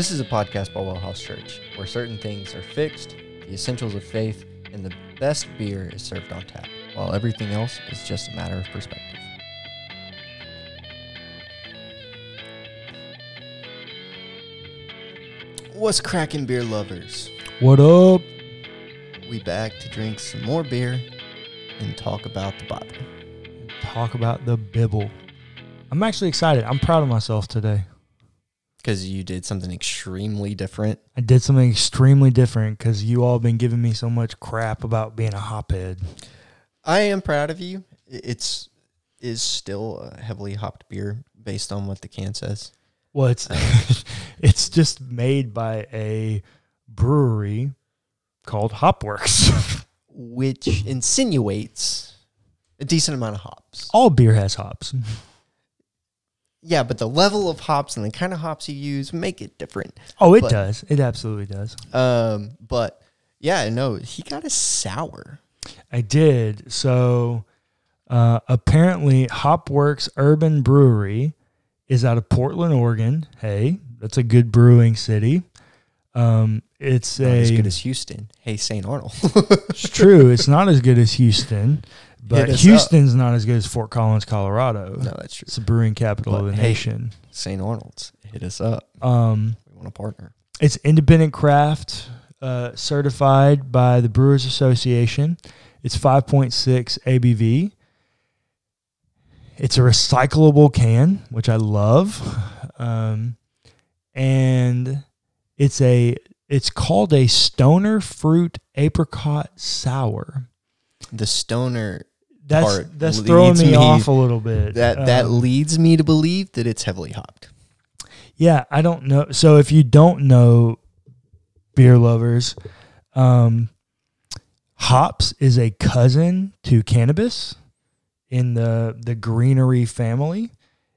This is a podcast by Well House Church, where certain things are fixed, the essentials of faith, and the best beer is served on tap, while everything else is just a matter of perspective. What's cracking, beer lovers? What up? We back to drink some more beer and talk about the Bible. Talk about the Bible. I'm actually excited. I'm proud of myself today. Because you did something extremely different. I did something extremely different because you all been giving me so much crap about being a hophead. I am proud of you. It's is still a heavily hopped beer based on what the can says. Well, it's uh, it's just made by a brewery called Hopworks. which insinuates a decent amount of hops. all beer has hops. Yeah, but the level of hops and the kind of hops you use make it different. Oh, it But- does. It absolutely does. Um, but yeah, no, he got a sour. I did. So uh, apparently, Hopworks Urban Brewery is out of Portland, Oregon. Hey, that's a good brewing city. Um, it's Not a as good as Houston. Hey, St. Arnold. it's true. It's not as good as Houston, but Houston's not as good as Fort Collins, Colorado. no, that's true. It's the brewing capital But of the hey. nation. St. Arnold's hit us up. Um, We want a partner. It's independent craft, uh, certified by the Brewers Association. It's 5.6 ABV. It's a recyclable can, which I love, um, and it's a it's called a Stoner Fruit Apricot Sour. The stoner That's Part that's throwing me, me- off a little bit. that that Um, leads me to believe that it's heavily hopped. Yeah, I don't know. So if you don't know, beer lovers, um, hops is a cousin to cannabis in the the greenery family.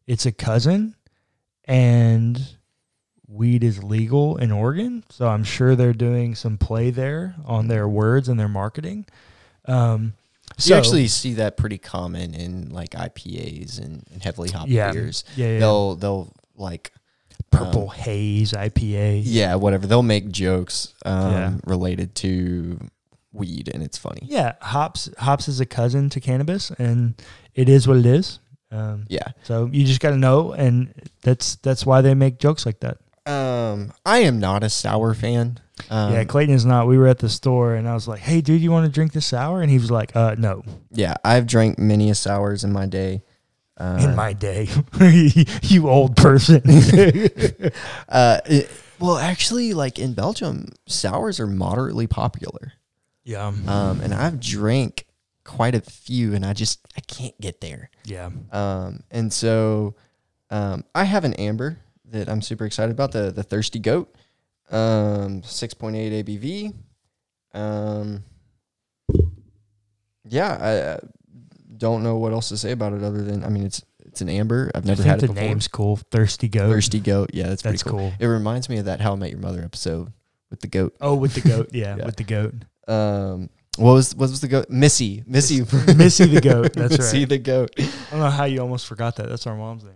It's a cousin, and weed is legal in Oregon. So I'm sure they're doing some play there on their words and their marketing. Um, so you actually see that pretty common in like IPAs and, and heavily hopped yeah, beers. yeah, yeah. They'll they'll like purple um, haze IPA. yeah whatever. They'll make jokes um, related to weed, and it's funny. Yeah, hops hops is a cousin to cannabis, and it is what it is. Um, Yeah. so you just got to know, and that's that's why they make jokes like that. Um, I am not a sour fan. Um, yeah, Clayton is not. We were at the store, and I was like, "Hey, dude, you want to drink this sour?" And he was like, "Uh, no." yeah, I've drank many a sours in my day. Uh, In my day, you old person. uh, it- well, actually, like in Belgium, sours are moderately popular. yeah, Um, and I've drank quite a few, and I just I can't get there. yeah. Um, and so um, I have an amber that I'm super excited about the the Thirsty Goat, um, 6.8 ABV. Um, yeah, I, I don't know what else to say about it other than I mean it's it's an amber. I've never had the it before. name's cool. Thirsty goat. Thirsty Goat, yeah, that's pretty That's cool. cool. It reminds me of that How I Met Your Mother episode with the goat. Oh, with the goat. Yeah, Yeah. with the goat. Um, what was what was the goat? Missy, Missy, Missy the goat. That's Missy right. the goat. I don't know how you almost forgot that. That's our mom's name.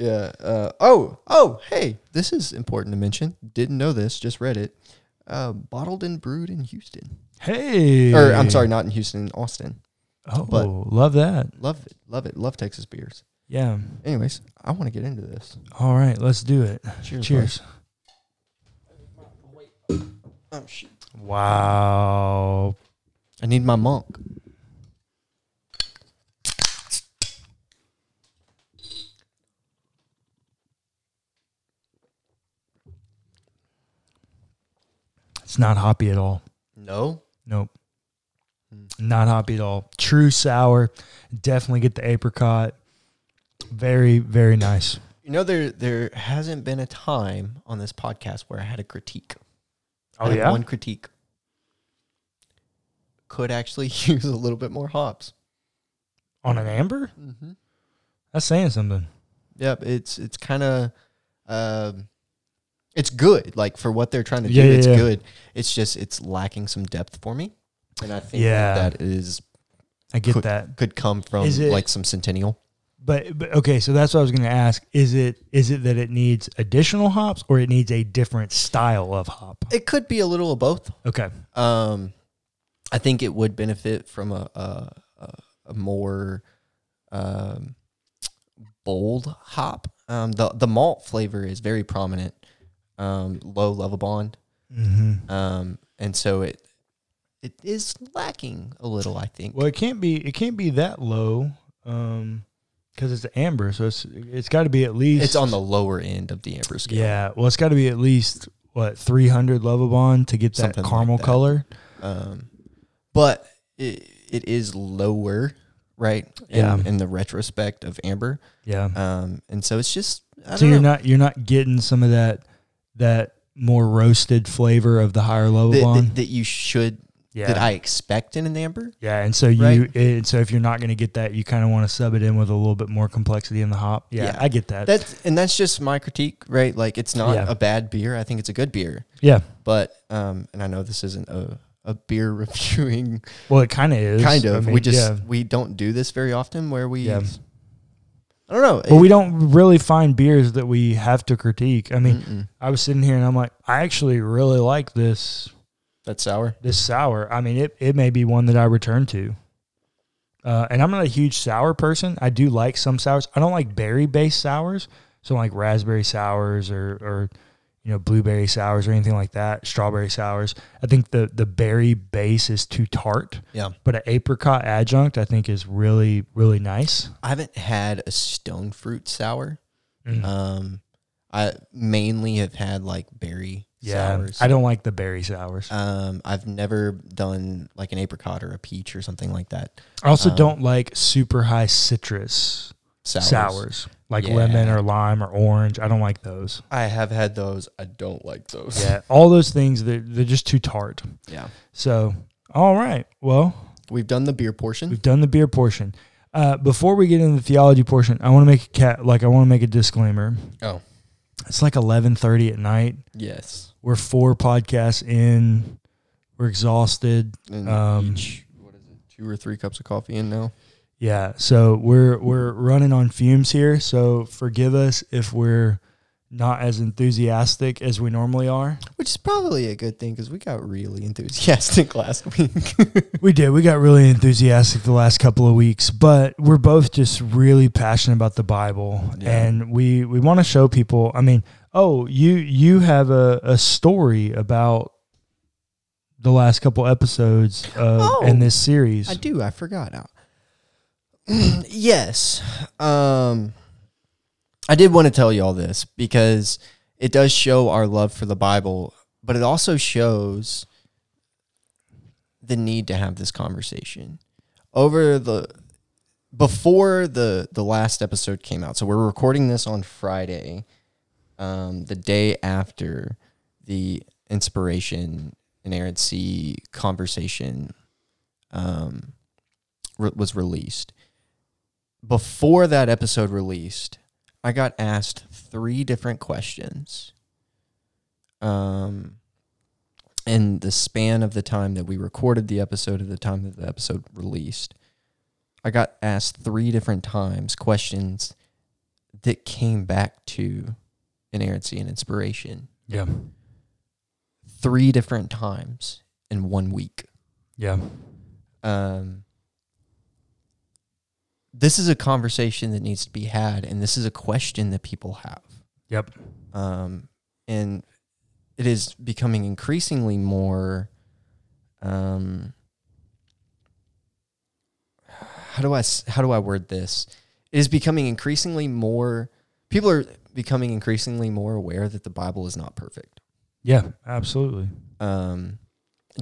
Yeah. Uh, oh, oh, hey, this is important to mention. Didn't know this, just read it. Uh, bottled and brewed in Houston. Hey. Or I'm sorry, not in Houston, in Austin. Oh, but- love that. Love it. Love it. Love Texas beers. Yeah. Anyways, I want to get into this. All right, let's do it. Cheers. Cheers. Oh, shit. Wow. I need my monk. It's not hoppy at all. No. Nope. Hmm. Not hoppy at all. True sour. Definitely get the apricot. Very, very nice. You know, there there hasn't been a time on this podcast where I had a critique. I Oh had yeah. One critique. Could actually use a little bit more hops. On an amber? Mm-hmm. That's saying something. Yep, it's it's kind of, um, it's good. Like for what they're trying to Yeah, do, yeah, it's yeah. good. It's just it's lacking some depth for me, and I think Yeah. that, that is I get Could- that. could come from it- like some Centennial. But, but okay, so that's what I was going to ask. Is it is it that it needs additional hops or it needs a different style of hop? It could be a little of both. Okay. Um, I think it would benefit from a a, a, a more um, bold hop. Um, the the malt flavor is very prominent, um, low Lovibond, Mm-hmm. um, and so it it is lacking a little. I think. Well, it can't be it can't be that low um cuz it's amber, so it's it's got to be at least It's on the lower end of the amber scale. Yeah, well, it's got to be at least what 300 Lovibond to get that Something like caramel that. color. Um, but it, it is lower, right? In, Yeah. In the retrospect of amber. Yeah. Um, and so it's just. I so don't you're not you're not getting some of that that more roasted flavor of the higher that, Lovibond. that, that you should yeah. that I expect in an amber. yeah, and so you Right. and so if you're not going to get that, you kind of want to sub it in with a little bit more complexity in the hop. Yeah, Yeah. I get that. That's and that's just my critique, right? Like it's not Yeah. a bad beer. I think it's a good beer, yeah. but um, and I know this isn't a a beer reviewing Well, it kind of is. kind I of. we just we don't do this very often where we. I don't know. But we don't really find beers that we have to critique. I mean, Mm-mm. I was sitting here and I'm like, I actually really like this that's sour. this sour. I mean, it, it may be one that I return to. Uh, and I'm not a huge sour person. I do like some sours. I don't like berry based sours. So like raspberry sours or, or you know blueberry sours or anything like that. Strawberry sours. I think the the berry base is too tart. Yeah. But an apricot adjunct I think is really really nice. I haven't had a stone fruit sour. Mm. Um, I mainly have had like berry yeah, sours. I don't like the berry sours. Um, I've never done like an apricot or a peach or something like that. I also um, don't like super high citrus Sours. sours, like lemon or lime or orange. I don't like those. I have had those. I don't like those. Yeah, all those things they're, they're just too tart. Yeah. So, all right. Well, We've done the beer portion. we've done the beer portion. Uh, before we get into the theology portion, I want to make a cat like I want to make a disclaimer. Oh. It's like eleven thirty at night. Yes. We're four podcasts in. We're exhausted. And Um, each, what is it? Two or three cups of coffee in now. Yeah, so we're we're running on fumes here. So forgive us if we're not as enthusiastic as we normally are. Which is probably a good thing because we got really enthusiastic last week. We did. We got really enthusiastic the last couple of weeks, but we're both just really passionate about the Bible, Yeah. and we we want to show people. I mean, oh, you you have a, a story about the last couple episodes of, Oh, in this series. I do. I forgot. Yes. Um, I did want to tell you all this because it does show our love for the Bible, but it also shows the need to have this conversation over the before the the last episode came out. So we're recording this on Friday, um, the day after the inspiration inerrancy conversation um, re- was released. Before that episode released, I got asked three different questions. Um, in the span of the time that we recorded the episode to the time that the episode released, I got asked three different times questions that came back to inerrancy and inspiration yeah, three different times in one week. yeah, Um, this is a conversation that needs to be had, and this is a question that people have. yep, Um, and it is becoming increasingly more. Um, how do I how do I word this? It is becoming increasingly more. People are becoming increasingly more aware that the Bible is not perfect. yeah, absolutely. um,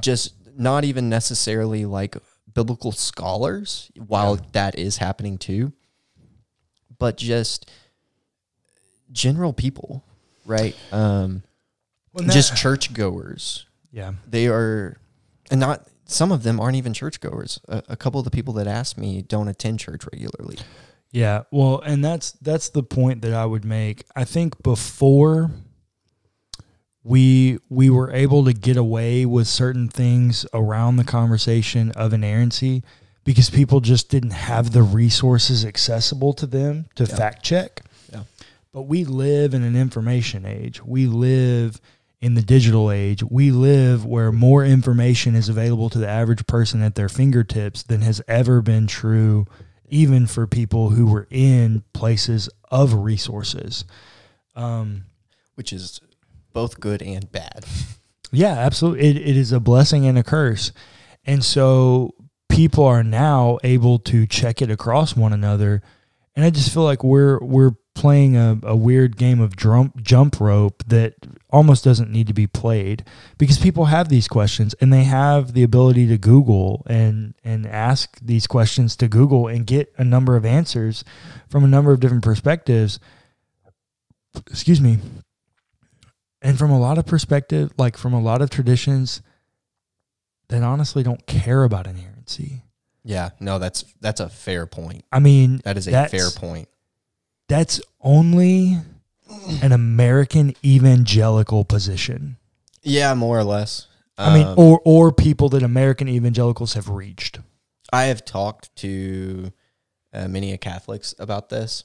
just not even necessarily like biblical scholars, while Yeah. that is happening too, but just general people, right? Um, just churchgoers. yeah, They are, and not some of them aren't even churchgoers. A, a couple of the people that ask me don't attend church regularly. Yeah, well, and that's that's the point that I would make. I think before we we were able to get away with certain things around the conversation of inerrancy because people just didn't have the resources accessible to them to Yeah. fact check. Yeah. But we live in an information age. We live in the digital age. We live where more information is available to the average person at their fingertips than has ever been true, even for people who were in places of resources. Um, which is both good and bad. yeah, absolutely. It, it is a blessing and a curse. And so people are now able to check it across one another. And I just feel like we're we're playing a, a weird game of jump jump rope that almost doesn't need to be played because people have these questions and they have the ability to Google and and ask these questions to Google and get a number of answers from a number of different perspectives. Excuse me. And from a lot of perspective, like from a lot of traditions that honestly don't care about inerrancy. Yeah, no, that's that's a fair point. I mean, That is a fair point. that's only an American evangelical position. Yeah, more or less. I mean, Um, or or people that American evangelicals have reached. I have talked to uh, many Catholics about this,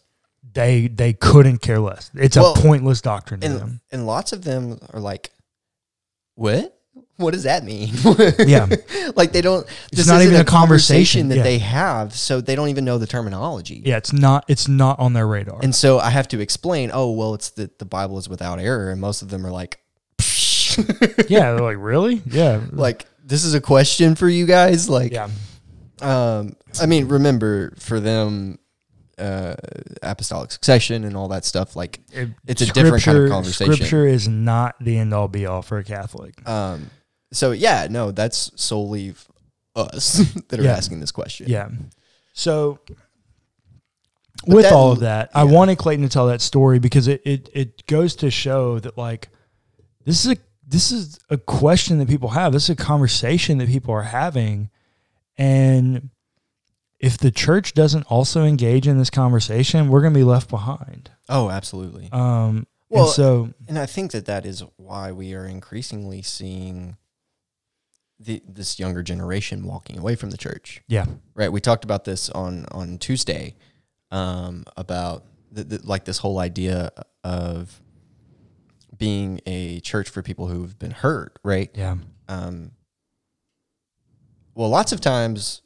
They they couldn't care less. It's Well, a pointless doctrine to and them. and lots of them are like, "What? What does that mean?" Yeah. like they don't. This not even a conversation, that yeah. they have, so they don't even know the terminology. Yeah, it's not it's not on their radar. And so I have to explain. Oh, well, it's that the Bible is without error, and most of them are like, yeah, they're like really? Yeah, like this is a question for you guys. Like, yeah, um, I mean, remember for them, uh, apostolic succession and all that stuff. Like, It- It's a different kind of conversation. Scripture is not the end all be all for a Catholic. um, so yeah, no, that's solely us that are Yeah. asking this question. Yeah. So But with that- all of that, I wanted Clayton to tell that story because it, it it goes to show that like this is a this is a question that people have. This is a conversation that people are having. And if the church doesn't also engage in this conversation, we're going to be left behind. Oh, absolutely. Um, Well, and so And I think that that is why we are increasingly seeing the this younger generation walking away from the church. yeah, Right. We talked about this on on Tuesday um, about the, the, like this whole idea of being a church for people who've been hurt. Right. yeah, Um, well, lots of times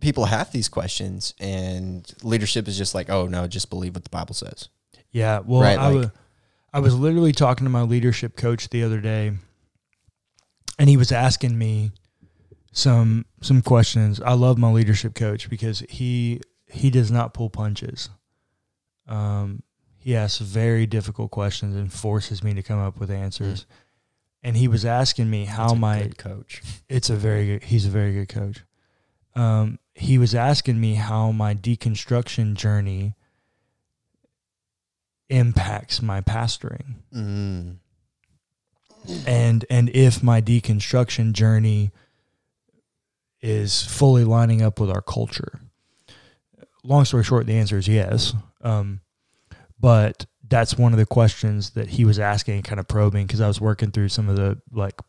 people have these questions, and leadership is just like, "Oh no, just believe what the Bible says." yeah. Well, Right, I like- wa- I was literally talking to my leadership coach the other day, and he was asking me some some questions. I love my leadership coach because he he does not pull punches. Um, he asks very difficult questions and forces me to come up with answers. And he was asking me how my coach. it's a very good he's a very good coach. Um, he was asking me how my deconstruction journey impacts my pastoring Mm. and and if my deconstruction journey is fully lining up with our culture. Long story short, the answer is yes. Um, but that's one of the questions that he was asking, kind of probing, because I was working through some of the like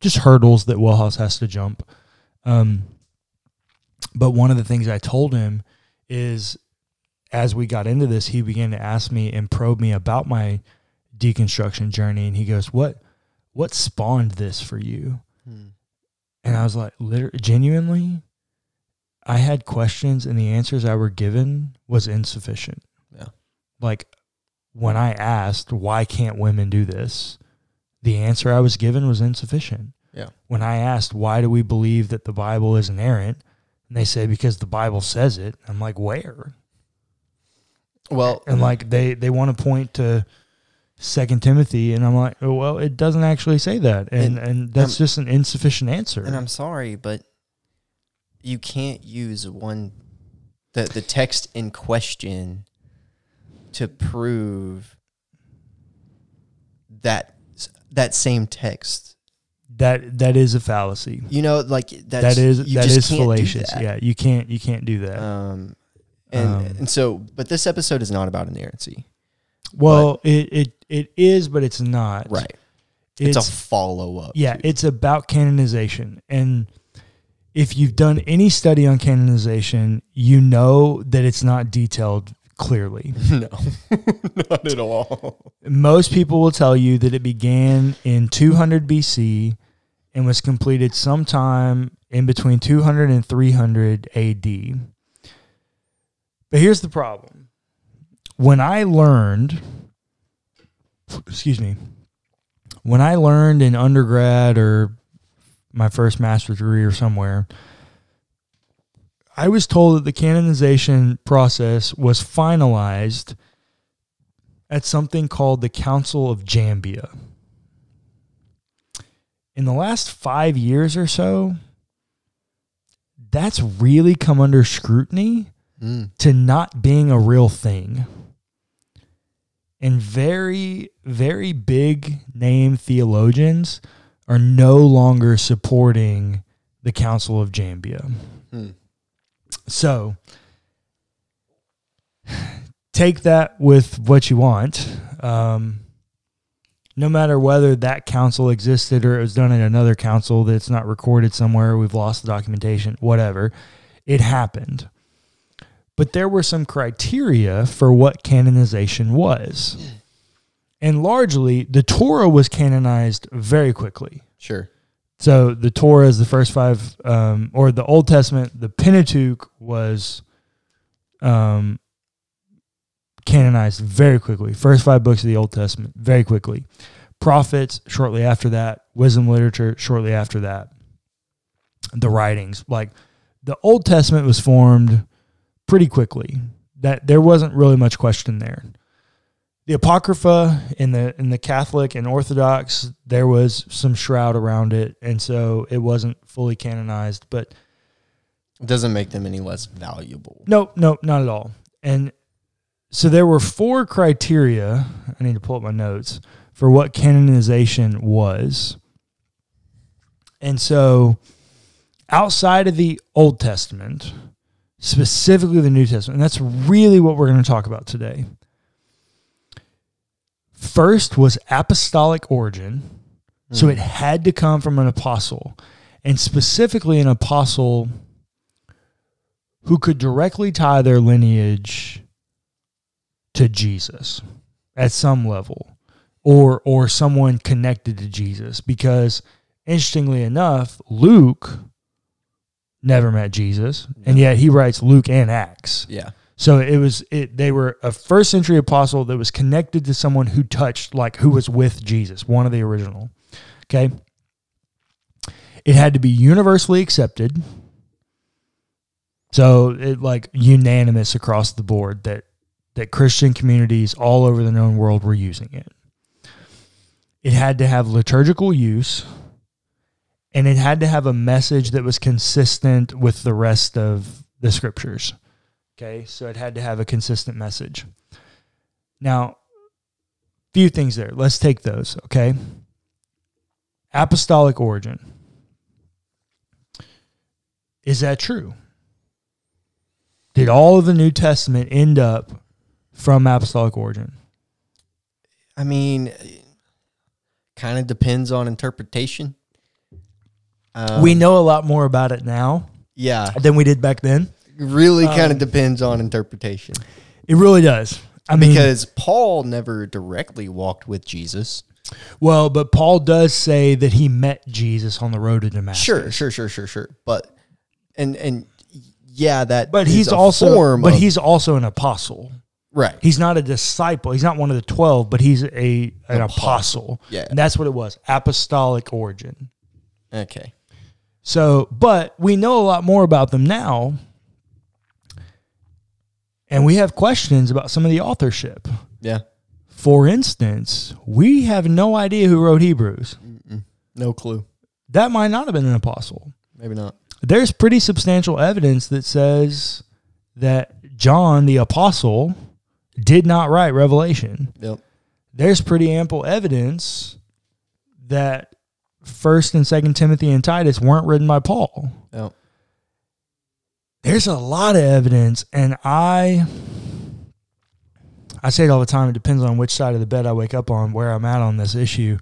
just hurdles that Wellhouse has to jump. Um, but one of the things I told him is, as we got into this, he began to ask me and probe me about my deconstruction journey and he goes what what spawned this for you Hmm. and i was like literally, genuinely i had questions and the answers i were given was insufficient Yeah. like when i asked why can't women do this the answer i was given was insufficient Yeah. when i asked why do we believe that the bible is inerrant and they say because the bible says it. I'm like where? Well, and like they they want to point to second timothy and i'm like oh, well it doesn't actually say that. And And and that's I'm- just an insufficient answer. And I'm sorry, but you can't use one the the text in question to prove that that same text. That that is a fallacy You know, like that's that is that is fallacious that. yeah you can't you can't do that Um, and Um, and so, but this episode is not about inerrancy, well it, it it is but it's not right? it's, It's, a follow up. yeah it's about canonization and if you've done any study on canonization, you know that it's not detailed clearly. no, not at all. Most people will tell you that it began in 200 BC and was completed sometime in between 200 and 300 AD. But here's the problem. When I learned, excuse me, when I learned in undergrad or my first master's degree or somewhere, I was told that the canonization process was finalized at something called the Council of Jamnia. In the last five years or so, that's really come under scrutiny Mm. to not being a real thing. And very, very big name theologians are no longer supporting the Council of Jamnia. Hmm. So take that with what you want. Um, no matter whether that council existed or it was done in another council that's not recorded somewhere, we've lost the documentation, whatever, it happened. But there were some criteria for what canonization was. And largely, the Torah was canonized very quickly. Sure. So the Torah is the first five, um, or the Old Testament, the Pentateuch was um, canonized very quickly. First five books of the Old Testament, very quickly. Prophets, shortly after that. Wisdom literature, shortly after that. The writings, like the Old Testament was formed pretty quickly. That there wasn't really much question there the apocrypha in the in the Catholic and Orthodox, there was some shroud around it, and so it wasn't fully canonized. But It doesn't make them any less valuable. no, no, not at all. And so there were four criteria. I need to pull up my notes for what canonization was. And so outside of the Old Testament, specifically the New Testament, and that's really what we're going to talk about today. First was apostolic origin. So hmm. it had to come from an apostle, and specifically an apostle who could directly tie their lineage to Jesus at some level or or someone connected to Jesus because interestingly enough Luke never met Jesus and yet he writes Luke and Acts Yeah. so it was it they were a first century apostle that was connected to someone who touched like who was with Jesus, one of the original. Okay? It had to be universally accepted. So it like unanimous across the board that that Christian communities all over the known world were using it. It had to have liturgical use and it had to have a message that was consistent with the rest of the scriptures. Okay, so it had to have a consistent message. Now, few things there. Let's take those. Okay, apostolic origin. Is that true? Did all of the New Testament end up from apostolic origin? I mean, kind of depends on interpretation. Um, we know a lot more about it now Yeah. than we did back then. Really kind Um, of depends on interpretation. It really does. I mean, Because Paul never directly walked with Jesus. well, but Paul does say that he met Jesus on the road to Damascus. Sure, sure, sure, sure, sure. But and and yeah, that but he's also form but he's also an apostle. Right. He's not a disciple. He's not one of the twelve, but he's a an apostle. Yeah. and that's what it was. Apostolic origin. Okay. So, but we know a lot more about them now, and we have questions about some of the authorship. Yeah. For instance, we have no idea who wrote Hebrews. No clue. That might not have been an apostle. Maybe not. there's pretty substantial evidence that says that John the apostle did not write Revelation. Yep. There's pretty ample evidence that First and Second Timothy and Titus weren't written by Paul. Yep. There's a lot of evidence, and I I say it all the time. It depends on which side of the bed I wake up on, where I'm at on this issue.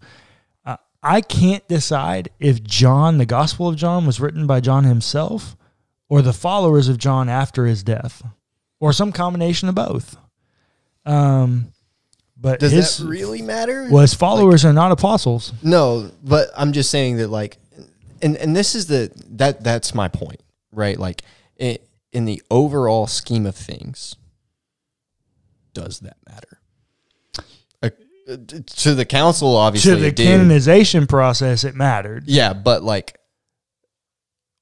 I, I can't decide if John, the Gospel of John, was written by John himself or the followers of John after his death, or some combination of both. Um, but Does his, that really matter? well, his followers are not apostles. No, but I'm just saying that like, and and this is the that that's my point, right? Like, it, in the overall scheme of things, does that matter? Uh, to the council, obviously, to the canonization process, it mattered. Yeah, but like,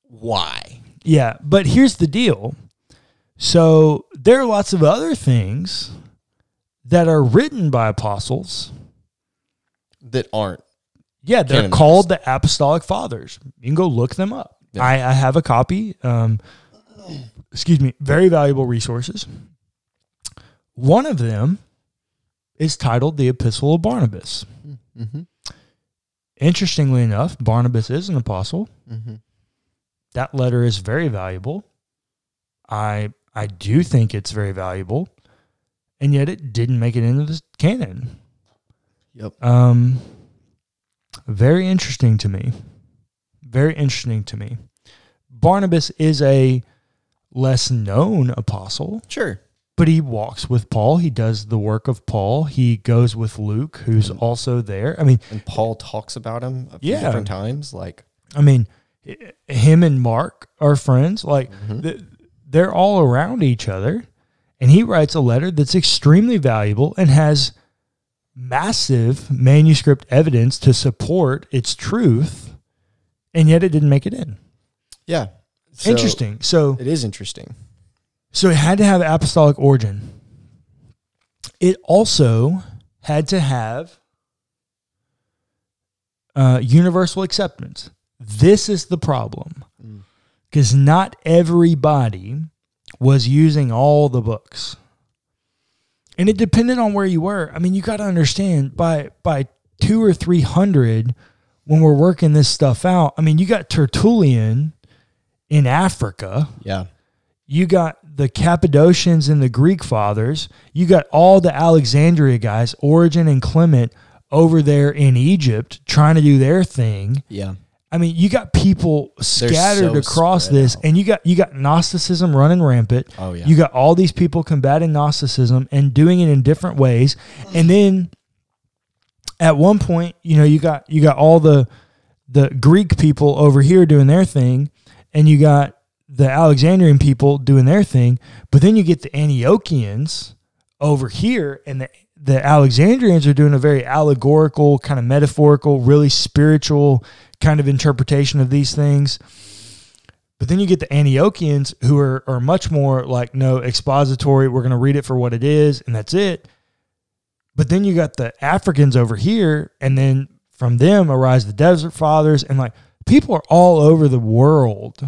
why? Yeah, but here's the deal. So there are lots of other things that are written by apostles. That aren't Yeah, they're Canonized. called the apostolic fathers. You can go look them up. Yeah. I, I have a copy. Um, excuse me, very valuable resources. One of them is titled the Epistle of Barnabas. mm-hmm, Interestingly enough, Barnabas is an apostle. mm-hmm. that letter is very valuable. I I do think it's very valuable, and yet it didn't make it into the canon. Yep. Um, very interesting to me. Very interesting to me. Barnabas is a less known apostle, Sure. but he walks with Paul. He does the work of Paul. He goes with Luke, who's also there. I mean, And Paul talks about him a few Yeah. different times. Like, I mean, him and Mark are friends. Like Mhm. they're all around each other, and he writes a letter that's extremely valuable and has massive manuscript evidence to support its truth, and yet it didn't make it in. yeah. So, Interesting. So, It is interesting. so it had to have apostolic origin. It also had to have uh, universal acceptance. This is the problem Mm. because not everybody was using all the books, and it depended on where you were. I mean, you got to understand by by two or three hundred when we're working this stuff out. I mean, you got Tertullian in Africa Yeah. you got the Cappadocians and the Greek fathers. You got all the Alexandria guys, Origen and Clement, over there in Egypt trying to do their thing. Yeah. I mean, you got people scattered so across this, out. and you got you got Gnosticism running rampant. Oh, yeah. You got all these people combating Gnosticism and doing it in different ways. And then at one point, you know, you got you got all the the Greek people over here doing their thing, and you got the Alexandrian people doing their thing. But then you get the Antiochians over here, and the the Alexandrians are doing a very allegorical, kind of metaphorical, really spiritual kind of interpretation of these things. But then you get the Antiochians who are, are much more like, no, expository. We're going to read it for what it is, and that's it. But then you got the Africans over here, and then from them arise the Desert Fathers. And like people are all over the world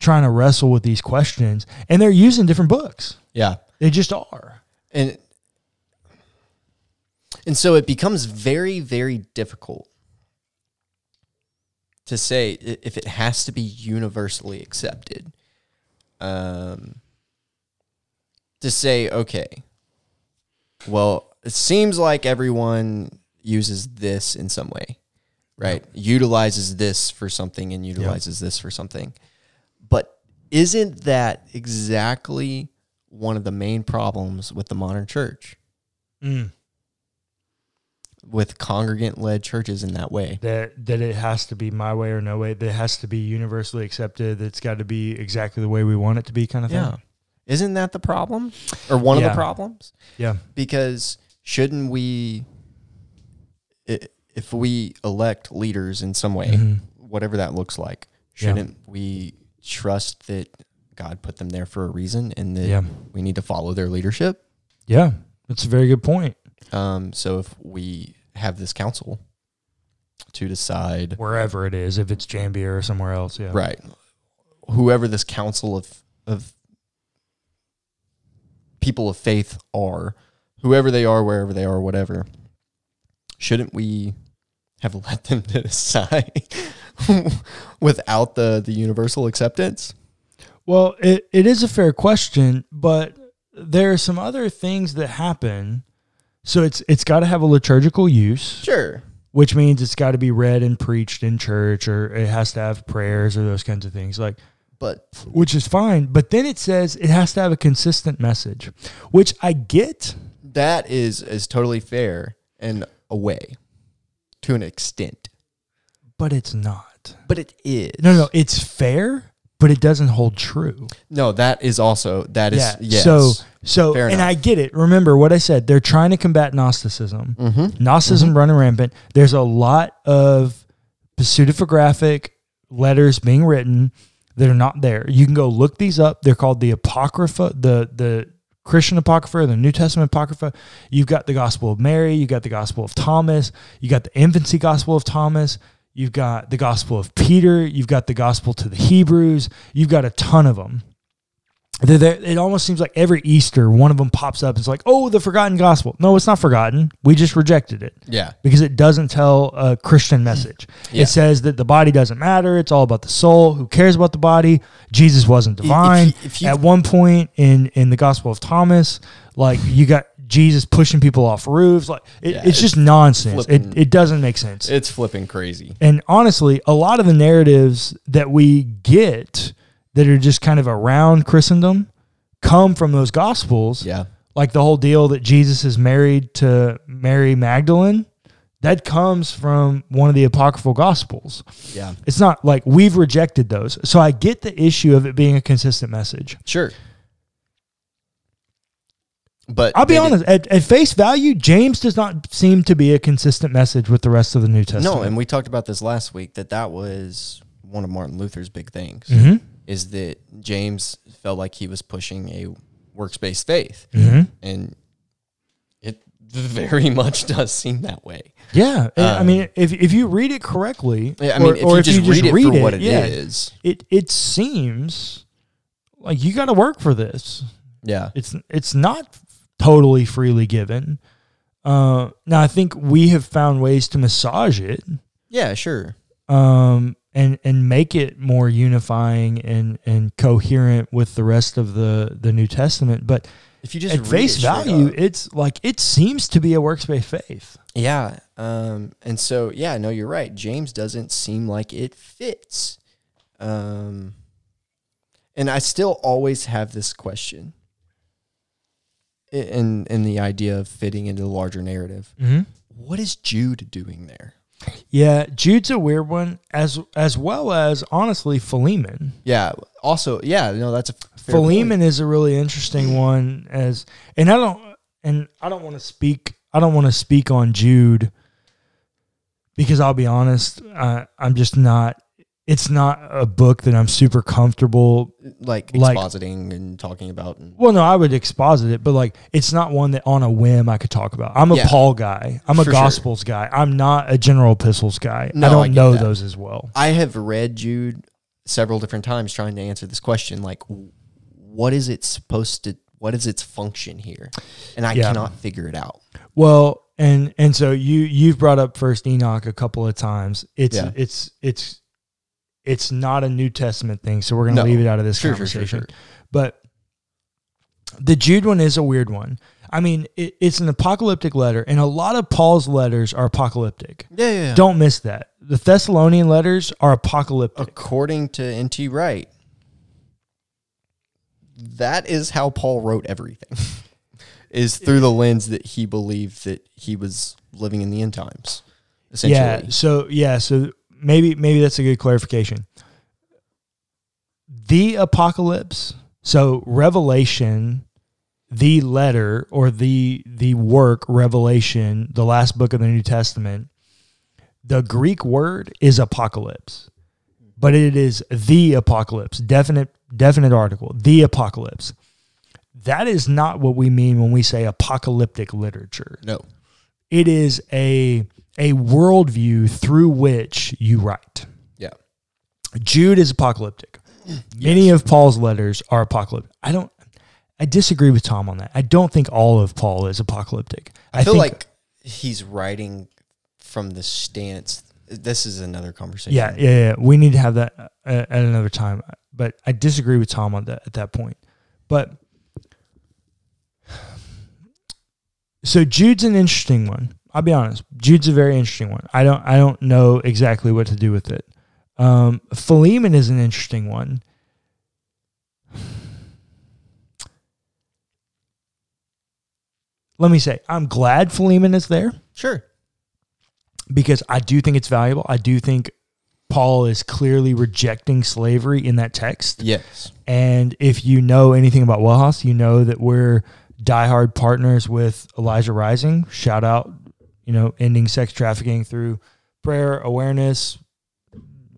trying to wrestle with these questions, and they're using different books. Yeah. They just are. and and so it becomes very very difficult to say if it has to be universally accepted um to say okay well it seems like everyone uses this in some way right? Utilizes this for something and utilizes this for something. But isn't that exactly one of the main problems with the modern church with congregant led churches in that way that that it has to be my way or no way. That it has to be universally accepted. It's got to be exactly the way we want it to be, kind of thing. yeah isn't that the problem or one of the problems Yeah. because shouldn't we if we elect leaders in some way Mhm. whatever that looks like shouldn't we trust that god put them there for a reason and that Yeah. we need to follow their leadership Yeah. That's a very good point. Um, so if we have this council to decide Wherever it is, if it's Jamnia or somewhere else. Yeah. right whoever this council of of people of faith are whoever they are wherever they are whatever shouldn't we have let them decide without the the universal acceptance Well, it, it is a fair question, but there are some other things that happen. So it's it's got to have a liturgical use. sure which means it's got to be read and preached in church, or it has to have prayers or those kinds of things. Like, But which is fine. But then it says it has to have a consistent message, which I get. that is is totally fair and a way to an extent. But it's not. But it is. No, no, it's fair, but it doesn't hold true. No, that is also that is yeah. yes. So, so, Fair and enough. I get it. Remember what I said. They're trying to combat Gnosticism. mm-hmm. Gnosticism running rampant. There's a lot of pseudographic letters being written that are not there. You can go look these up. They're called the Apocrypha, the the Christian Apocrypha, the New Testament Apocrypha. You've got the Gospel of Mary. You got the Gospel of Thomas. You got the Infancy Gospel of Thomas. You've got the Gospel of Peter. You've got the Gospel to the Hebrews. You've got a ton of them. There. It almost seems like every Easter, one of them pops up. It's like, oh, the forgotten gospel. No, it's not forgotten. We just rejected it Yeah. because it doesn't tell a Christian message. Yeah. It says that the body doesn't matter. It's all about the soul. Who cares about the body? Jesus wasn't divine. you- if you- At one point in in the Gospel of Thomas, like you got Jesus pushing people off roofs. Like it, Yeah, it's just nonsense. flipping- It it doesn't make sense. It's flipping crazy. and honestly, a lot of the narratives that we get that are just kind of around Christendom come from those Gospels Yeah. like the whole deal that Jesus is married to Mary Magdalene, that comes from one of the apocryphal gospels. Yeah. It's not like we've rejected those. So I get the issue of it being a consistent message. Sure. But I'll be honest, at, at face value, James does not seem to be a consistent message with the rest of the New Testament. No, and we talked about this last week that that was one of Martin Luther's big things Mhm. is that James felt like he was pushing a works-based faith, Mhm. and it very much does seem that way. Yeah, I Um, mean, if, if you read it correctly, I mean, or, if or you just read it for what it is, yeah, it it seems like you got to work for this. yeah, it's it's not totally freely given. Uh, now I think we have found ways to massage it, yeah, sure, um, and and make it more unifying and and coherent with the rest of the the New Testament. But if you just at face it value, up. it's like it seems to be a works based faith. yeah, um, and so yeah, no, you're right. James doesn't seem like it fits, um, and I still always have this question. I- In in the idea of fitting into the larger narrative, Mm-hmm. what is Jude doing there? Yeah, Jude's a weird one, as as well as honestly Philemon. Yeah. Also, yeah, no, that's a Philemon point. is a really interesting one as and I don't and I don't want to speak I don't want to speak on Jude because I'll be honest uh, I'm just not it's not a book that I'm super comfortable like like- expositing and talking about. And, well no I would exposit it but like it's not one that on a whim I could talk about I'm a Yeah. Paul guy I'm a For sure. Gospels guy I'm not a general epistles guy No, I I don't get know that. those as well I have read Jude several different times trying to answer this question, like, what is it supposed to? What is its function here? And I Yeah. cannot figure it out. Well, and and so you you've brought up First Enoch a couple of times. It's Yeah. it's it's it's not a New Testament thing, so we're gonna No. leave it out of this sure, conversation. sure, sure. But the Jude one is a weird one. I mean, it, it's an apocalyptic letter, and a lot of Paul's letters are apocalyptic. Yeah, yeah. yeah. Don't miss that. The Thessalonian letters are apocalyptic. According to N.T. Wright, that is how Paul wrote everything. is through the lens that he believed that he was living in the end times. Essentially, Yeah. So yeah. So maybe maybe that's a good clarification. The apocalypse. So Revelation, the letter or the the work Revelation, the last book of the New Testament. The Greek word is apocalypse, but it is the apocalypse. Definite definite article. The apocalypse. That is not what we mean when we say apocalyptic literature no, it is a a worldview through which you write. yeah, Jude is apocalyptic. Many of Paul's letters are apocalyptic. I don't. I disagree with Tom on that. I don't think all of Paul is apocalyptic. I, feel think, like he's writing from the stance. This is another conversation. yeah, yeah, yeah. We need to have that uh, at another time. But I disagree with Tom on that at that point. But so Jude's an interesting one. I'll be honest. Jude's a very interesting one. I don't I don't know exactly what to do with it. Um, Philemon is an interesting one. Let me say, I'm glad Philemon is there Sure. because I do think it's valuable. I do think Paul is clearly rejecting slavery in that text. Yes. And if you know anything about Wellhouse, you know that we're diehard partners with Elijah Rising. Shout out, you know, ending sex trafficking through prayer, awareness,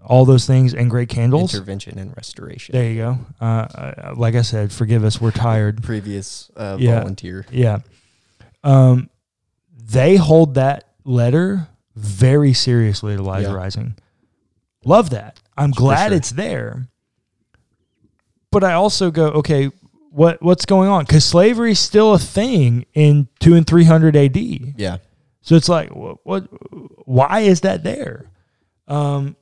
all those things, and great candles. Intervention and restoration. there you go. Uh, uh, like I said, forgive us. We're tired. Previous uh, Yeah. volunteer. Yeah. Um, they hold that letter very seriously Elijah Yeah. Rising. Love that. I'm glad sure. it's there. But I also go, okay, what what's going on? Because slavery is still a thing in two and three hundred AD. Yeah. So it's like, what, what? Why is that there? Um,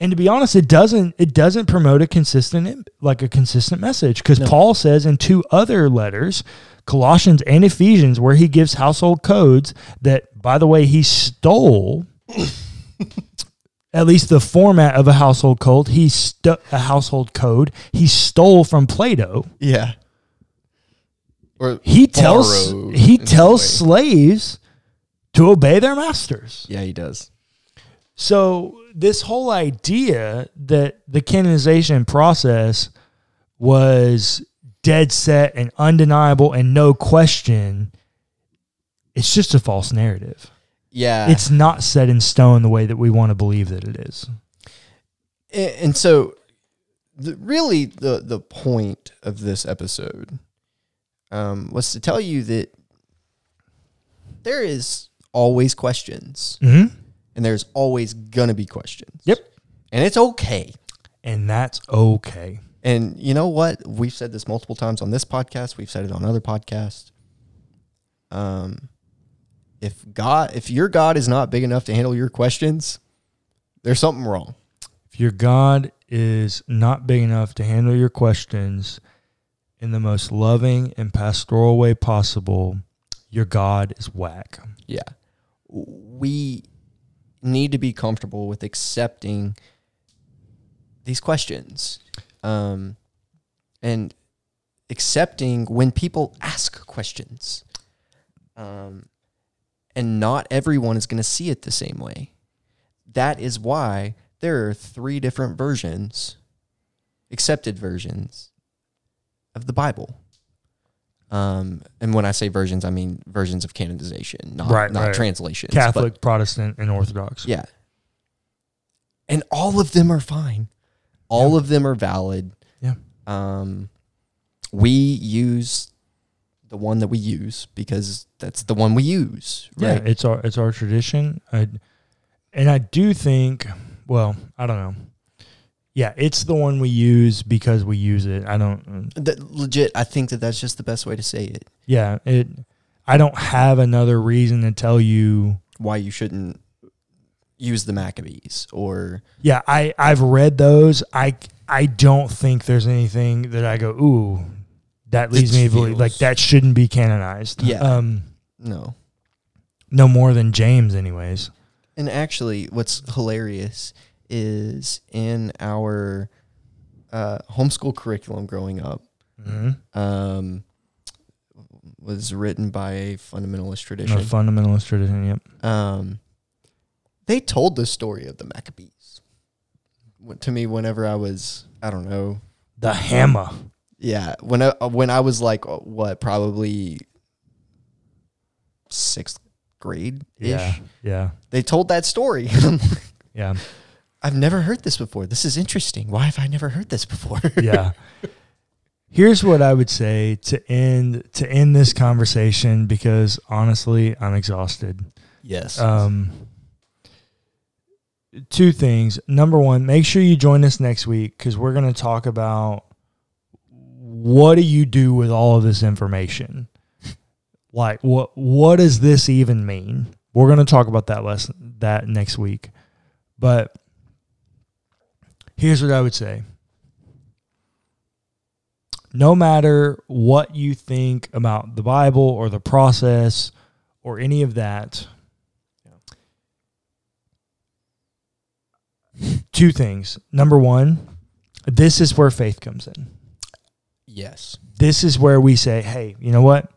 and to be honest, it doesn't. It doesn't promote a consistent, like a consistent message, because No. Paul says in two other letters, Colossians and Ephesians, where he gives household codes that, by the way, he stole. at least the format of a household code. He stu- a household code. He stole from Plato. Yeah. Or He tells he tells slaves to obey their masters. Yeah, he does. So this whole idea that the canonization process was dead set and undeniable and no question, it's just a false narrative. Yeah. It's not set in stone the way that we want to believe that it is. And so the, really the the point of this episode um, was to tell you that there is always questions Mm-hmm. and there's always gonna be questions Yep. and it's okay And that's okay. and you know what we've said this multiple times on this podcast we've said it on other podcasts um if god if your god is not big enough to handle your questions there's something wrong If your God is not big enough to handle your questions in the most loving and pastoral way possible, your God is whack. Yeah. We need to be comfortable with accepting these questions um, and accepting when people ask questions. Um, and not everyone is going to see it the same way. That is why there are three different versions, accepted versions of the Bible. Um, and when I say versions, I mean versions of canonization, not, Right, not right. translations. but- Catholic, Protestant, and Orthodox. yeah. And all of them are fine. All of them are valid. Yeah. Um, we use the one that we use because that's the one we use. Yeah, Right. it's our it's our tradition. I, and I do think, well, I don't know. Yeah, it's the one we use because we use it. I don't. That, legit, I think that that's just the best way to say it. Yeah, it. I don't have another reason to tell you. Why you shouldn't use the Maccabees or Yeah, I I've read those. I I don't think there's anything that I go ooh that leads me to believe like that shouldn't be canonized. Yeah. Um. no. No more than James, anyways. And actually, what's hilarious is in our uh, homeschool curriculum growing up, Mm-hmm. um, was written by a fundamentalist tradition. fundamentalist tradition. Yep. um, they told the story of the Maccabees to me whenever I was, I don't know, The hammer. yeah, when I, when I was like uh, what, probably sixth grade ish. Yeah. Yeah. They told that story. And I'm like, Yeah. I've never heard this before. This is interesting. Why have I never heard this before? yeah. Here's what I would say to end to end this conversation because honestly, I'm exhausted. yes. Um, two things. Number one, make sure you join us next week because we're going to talk about what do you do with all of this information. Like what what does this even mean? We're going to talk about that lesson that next week. But Here's what I would say no matter what you think about the Bible or the process or any of that, yeah. two things. Number one, this is where faith comes in. Yes. This is where we say, hey, you know what?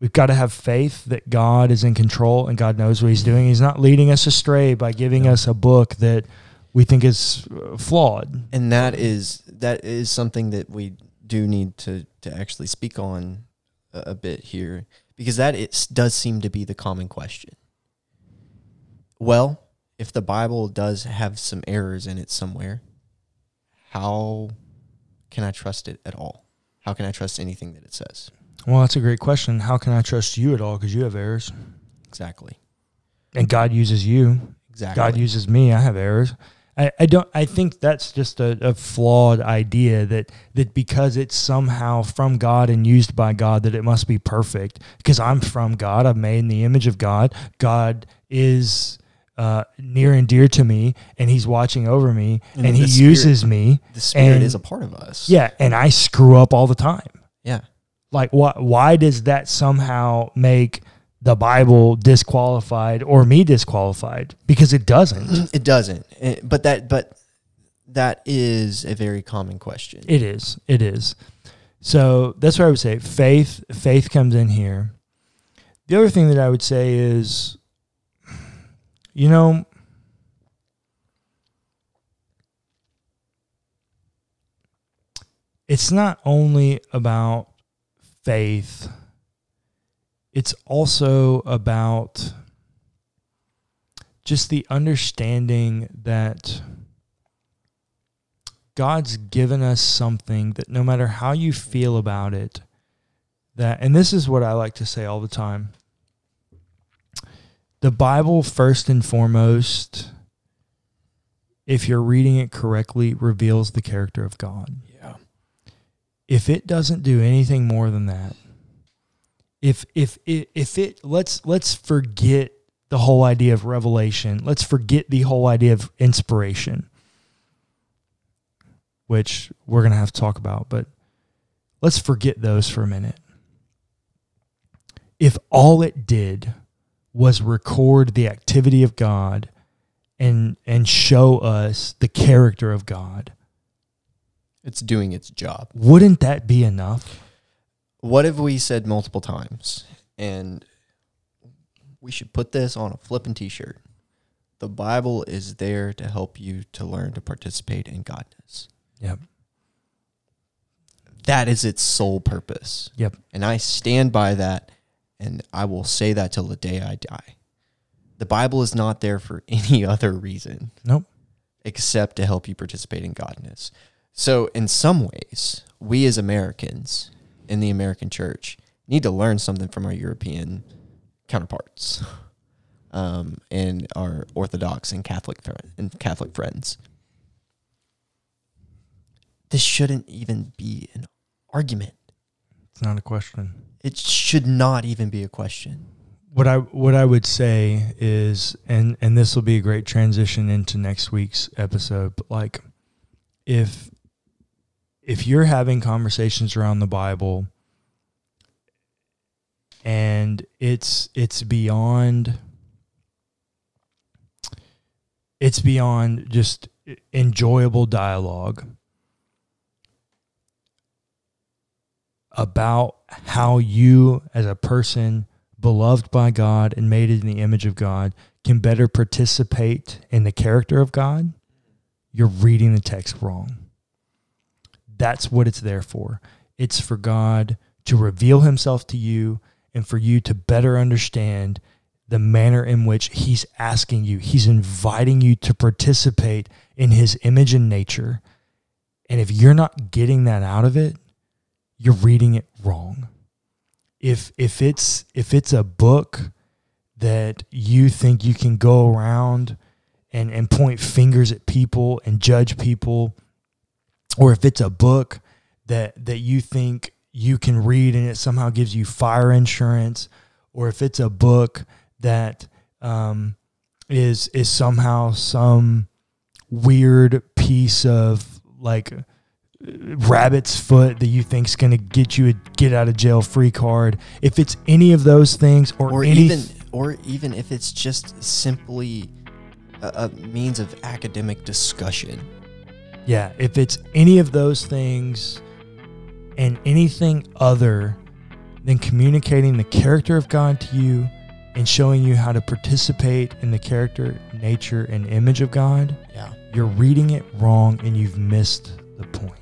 We've got to have faith that God is in control and God knows what He's doing. He's not leading us astray by giving no. us a book that we think is uh, flawed. And that is that is something that we do need to to actually speak on a, a bit here because that it does seem to be the common question. Well, if the Bible does have some errors in it somewhere, how can I trust it at all? How can I trust anything that it says? Well, that's a great question. How can I trust you at all? Because you have errors. Exactly. And God uses you. Exactly. God uses me. I have errors. I, I don't I think that's just a, a flawed idea that that because it's somehow from God and used by God that it must be perfect. Because I'm from God, I'm made in the image of God. God is uh, near and dear to me, and He's watching over me, and, And He Spirit- uses me. the spirit and- is a part of us. Yeah, and I screw up all the time. Yeah. Like, why? Why does that somehow make the Bible disqualified or me disqualified? Because it doesn't. It doesn't. But that but that is a very common question. It is. It is. So that's what I would say. Faith. Faith comes in here. The other thing that I would say is, you know, it's not only about faith. It's also about just the understanding that God's given us something that no matter how you feel about it, that, and this is what I like to say all the time the Bible, first and foremost, if you're reading it correctly, reveals the character of God. Yeah. If it doesn't do anything more than that, if if if, if it let's let's forget the whole idea of revelation. Let's forget the whole idea of inspiration which we're going to have to talk about, but let's forget those for a minute. If all it did was record the activity of God and and show us the character of God, It's doing its job. wouldn't that be enough? What have we said multiple times? And we should put this on a flippin' t-shirt. The Bible is there to help you to learn to participate in godness. Yep. That is its sole purpose. Yep. And I stand by that and I will say that till the day I die. The Bible is not there for any other reason Nope. except to help you participate in godness. So, in some ways, we as Americans in the American church need to learn something from our European counterparts um, and our Orthodox and Catholic and Catholic friends. This shouldn't even be an argument. It's not a question. It should not even be a question. What I what I would say is and and this will be a great transition into next week's episode, but like if if you're having conversations around the Bible and it's it's beyond it's beyond just enjoyable dialogue about how you as a person beloved by God and made in the image of God can better participate in the character of God, you're reading the text wrong. That's what it's there for. It's for God to reveal himself to you and for you to better understand the manner in which he's asking you, he's inviting you to participate in his image and nature. And if you're not getting that out of it, you're reading it wrong. If if it's if it's a book that you think you can go around and, and point fingers at people and judge people, or if it's a book that that you think you can read and it somehow gives you fire insurance, or if it's a book that um, is is somehow some weird piece of like rabbit's foot that you think's going to get you a get out of jail free card if it's any of those things or, or any even or even if it's just simply a, a means of academic discussion. Yeah, if it's any of those things and anything other than communicating the character of God to you and showing you how to participate in the character, nature, and image of God, Yeah. you're reading it wrong and you've missed the point.